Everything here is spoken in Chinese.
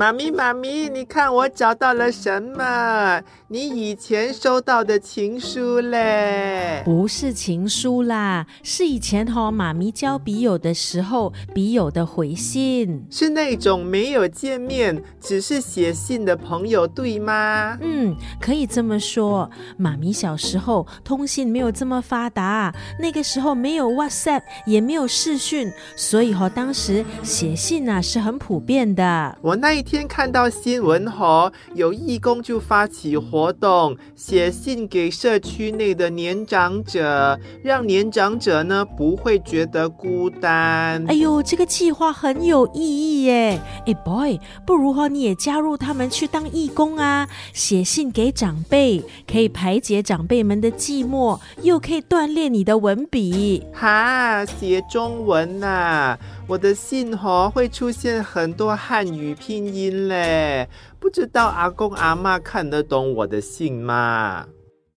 妈咪，妈咪，你看我找到了什么？你以前收到的情书嘞？不是情书啦，是以前和妈咪交笔友的时候，笔友的回信。是那种没有见面，只是写信的朋友，对吗？嗯，可以这么说。妈咪小时候通信没有这么发达，那个时候没有 WhatsApp，也没有视讯，所以和当时写信啊是很普遍的。我那一天看到新闻吼，有义工就发起活动，写信给社区内的年长者，让年长者呢不会觉得孤单。哎呦，这个计划很有意义耶！哎，boy，不如哈你也加入他们去当义工啊，写信给长辈，可以排解长辈们的寂寞，又可以锻炼你的文笔。哈，写中文呐！我的信吼会出现很多汉语拼音嘞，不知道阿公阿妈看得懂我的信吗？